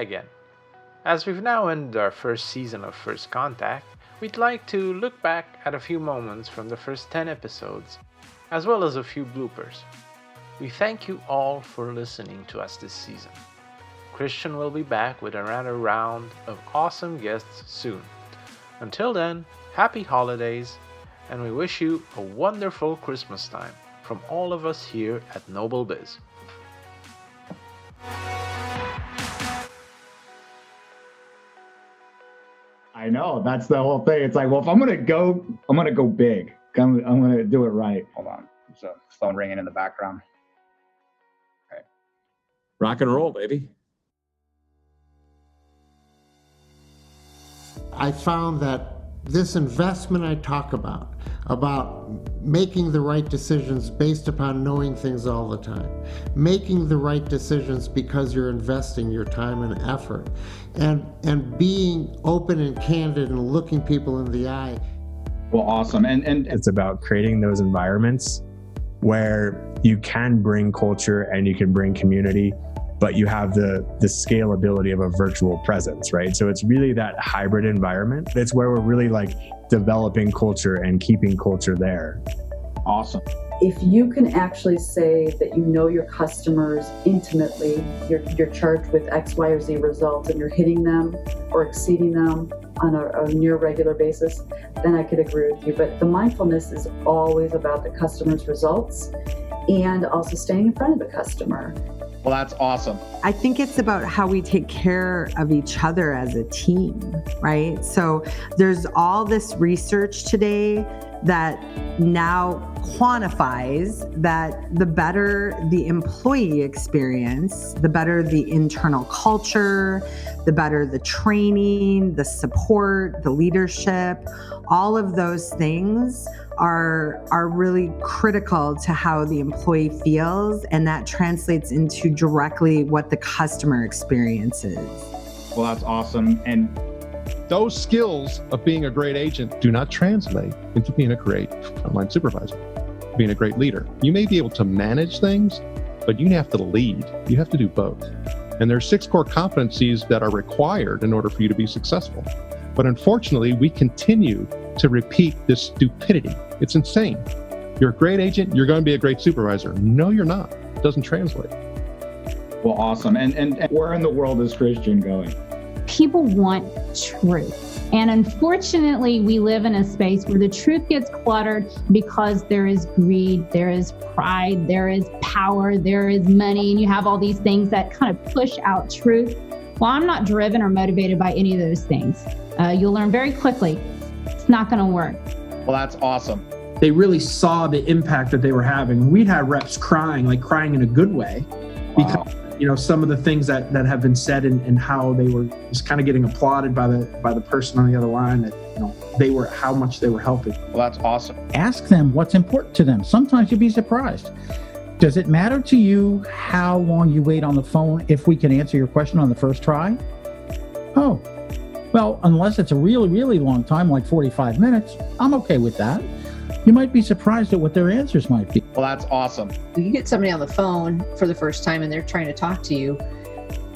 Again. As we've now ended our first season of First Contact, we'd like to look back at a few moments from the first 10 episodes, as well as a few bloopers. We thank you all for listening to us this season. Christian will be back with another round of awesome guests soon. Until then, happy holidays, and we wish you a wonderful Christmas time from all of us here at NobelBiz. I know that's the whole thing. It's like, well, if I'm gonna go, I'm gonna go big. I'm, I'm gonna do it right. Hold on. There's a phone ringing in the background. Rock and roll, baby. I found that this investment I talk about, about making the right decisions based upon knowing things all the time, making the right decisions because you're investing your time and effort, and and being open and candid and looking people in the eye. Well, awesome. And and It's about creating those environments where you can bring culture and you can bring community, but you have the the scalability of a virtual presence, right? So it's really that hybrid environment. That's where we're really like developing culture and keeping culture there. awesome. if you can actually say that you know your customers intimately, you're, you're charged with X, Y, or Z results, and you're hitting them or exceeding them on a, a near regular basis, then I could agree with you. But the mindfulness is always about the customer's results and also staying in front of the customer. Well, that's awesome. I think it's about how we take care of each other as a team, right? So there's all this research today that now quantifies that the better the employee experience, the better the internal culture, the better the training, the support, the leadership, all of those things are are really critical to how the employee feels and that translates into directly what the customer experiences. Well, that's awesome. And those skills of being a great agent do not translate into being a great online supervisor, being a great leader. You may be able to manage things, but you have to lead. You have to do both. And there are six core competencies that are required in order for you to be successful. But unfortunately, we continue to repeat this stupidity. It's insane. You're a great agent, you're going to be a great supervisor. No, you're not. It doesn't translate. well, awesome. And and, and Where in the world is Christian going? people want truth. And unfortunately, we live in a space where the truth gets cluttered because there is greed, there is pride, there is power, there is money, and you have all these things that kind of push out truth. Well, I'm not driven or motivated by any of those things. Uh, you'll learn very quickly it's not going to work. well, that's awesome. they really saw the impact that they were having. We'd have reps crying, like crying in a good way, because you know some of the things that that have been said and, and how they were just kind of getting applauded by the by the person on the other line that you know they were how much they were helping. Well, that's awesome. ask them what's important to them. Sometimes you'd be surprised. Does it matter to you how long you wait on the phone if we can answer your question on the first try? Oh, well, unless it's a really, really long time, like 45 minutes, I'm okay with that. You might be surprised at what their answers might be. Well, that's awesome. you get somebody on the phone for the first time and they're trying to talk to you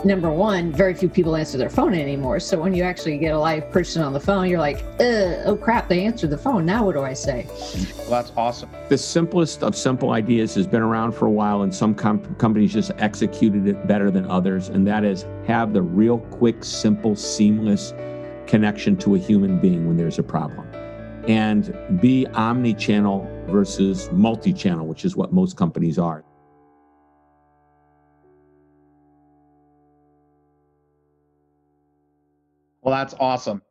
number one very few people answer their phone anymore so when you actually get a live person on the phone you're like uh, oh crap they answered the phone now what do i say Well, that's awesome. The simplest of simple ideas has been around for a while, and some com- companies just executed it better than others. And that is have the real quick, simple, seamless connection to a human being when there's a problem. And be omni channel versus multi channel, which is what most companies are. Well, that's awesome.